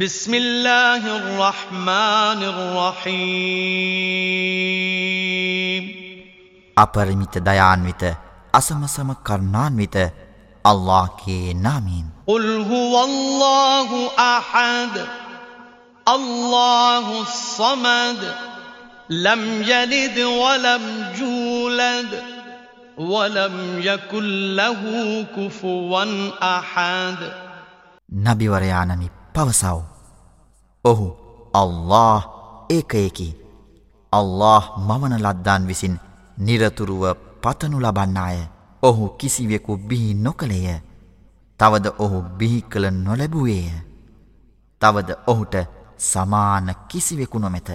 بسم الله الرحمن الرحيم අපරිමිත දයාන්විත අසමසම කරුණාන්විත අල්ලාහ්ගේ නාමයෙන් قل هو الله أحد الله الصمد لم يلد ولم يولد ولم يكن له كفوا أحد නබිවරයාණනි පවසව්. ඔහු අල්له ඒකයකි. අල්له මමන ලද්දාන් විසින් නිරතුරුව පතනු ලබන්නාය. ඔහු කිසිවෙකු බිහි නොකළේය. තවද ඔහු බිහි කළ නොලැබුවේය. තවද ඔහුට සමාන කිසිවෙකු නොමැත.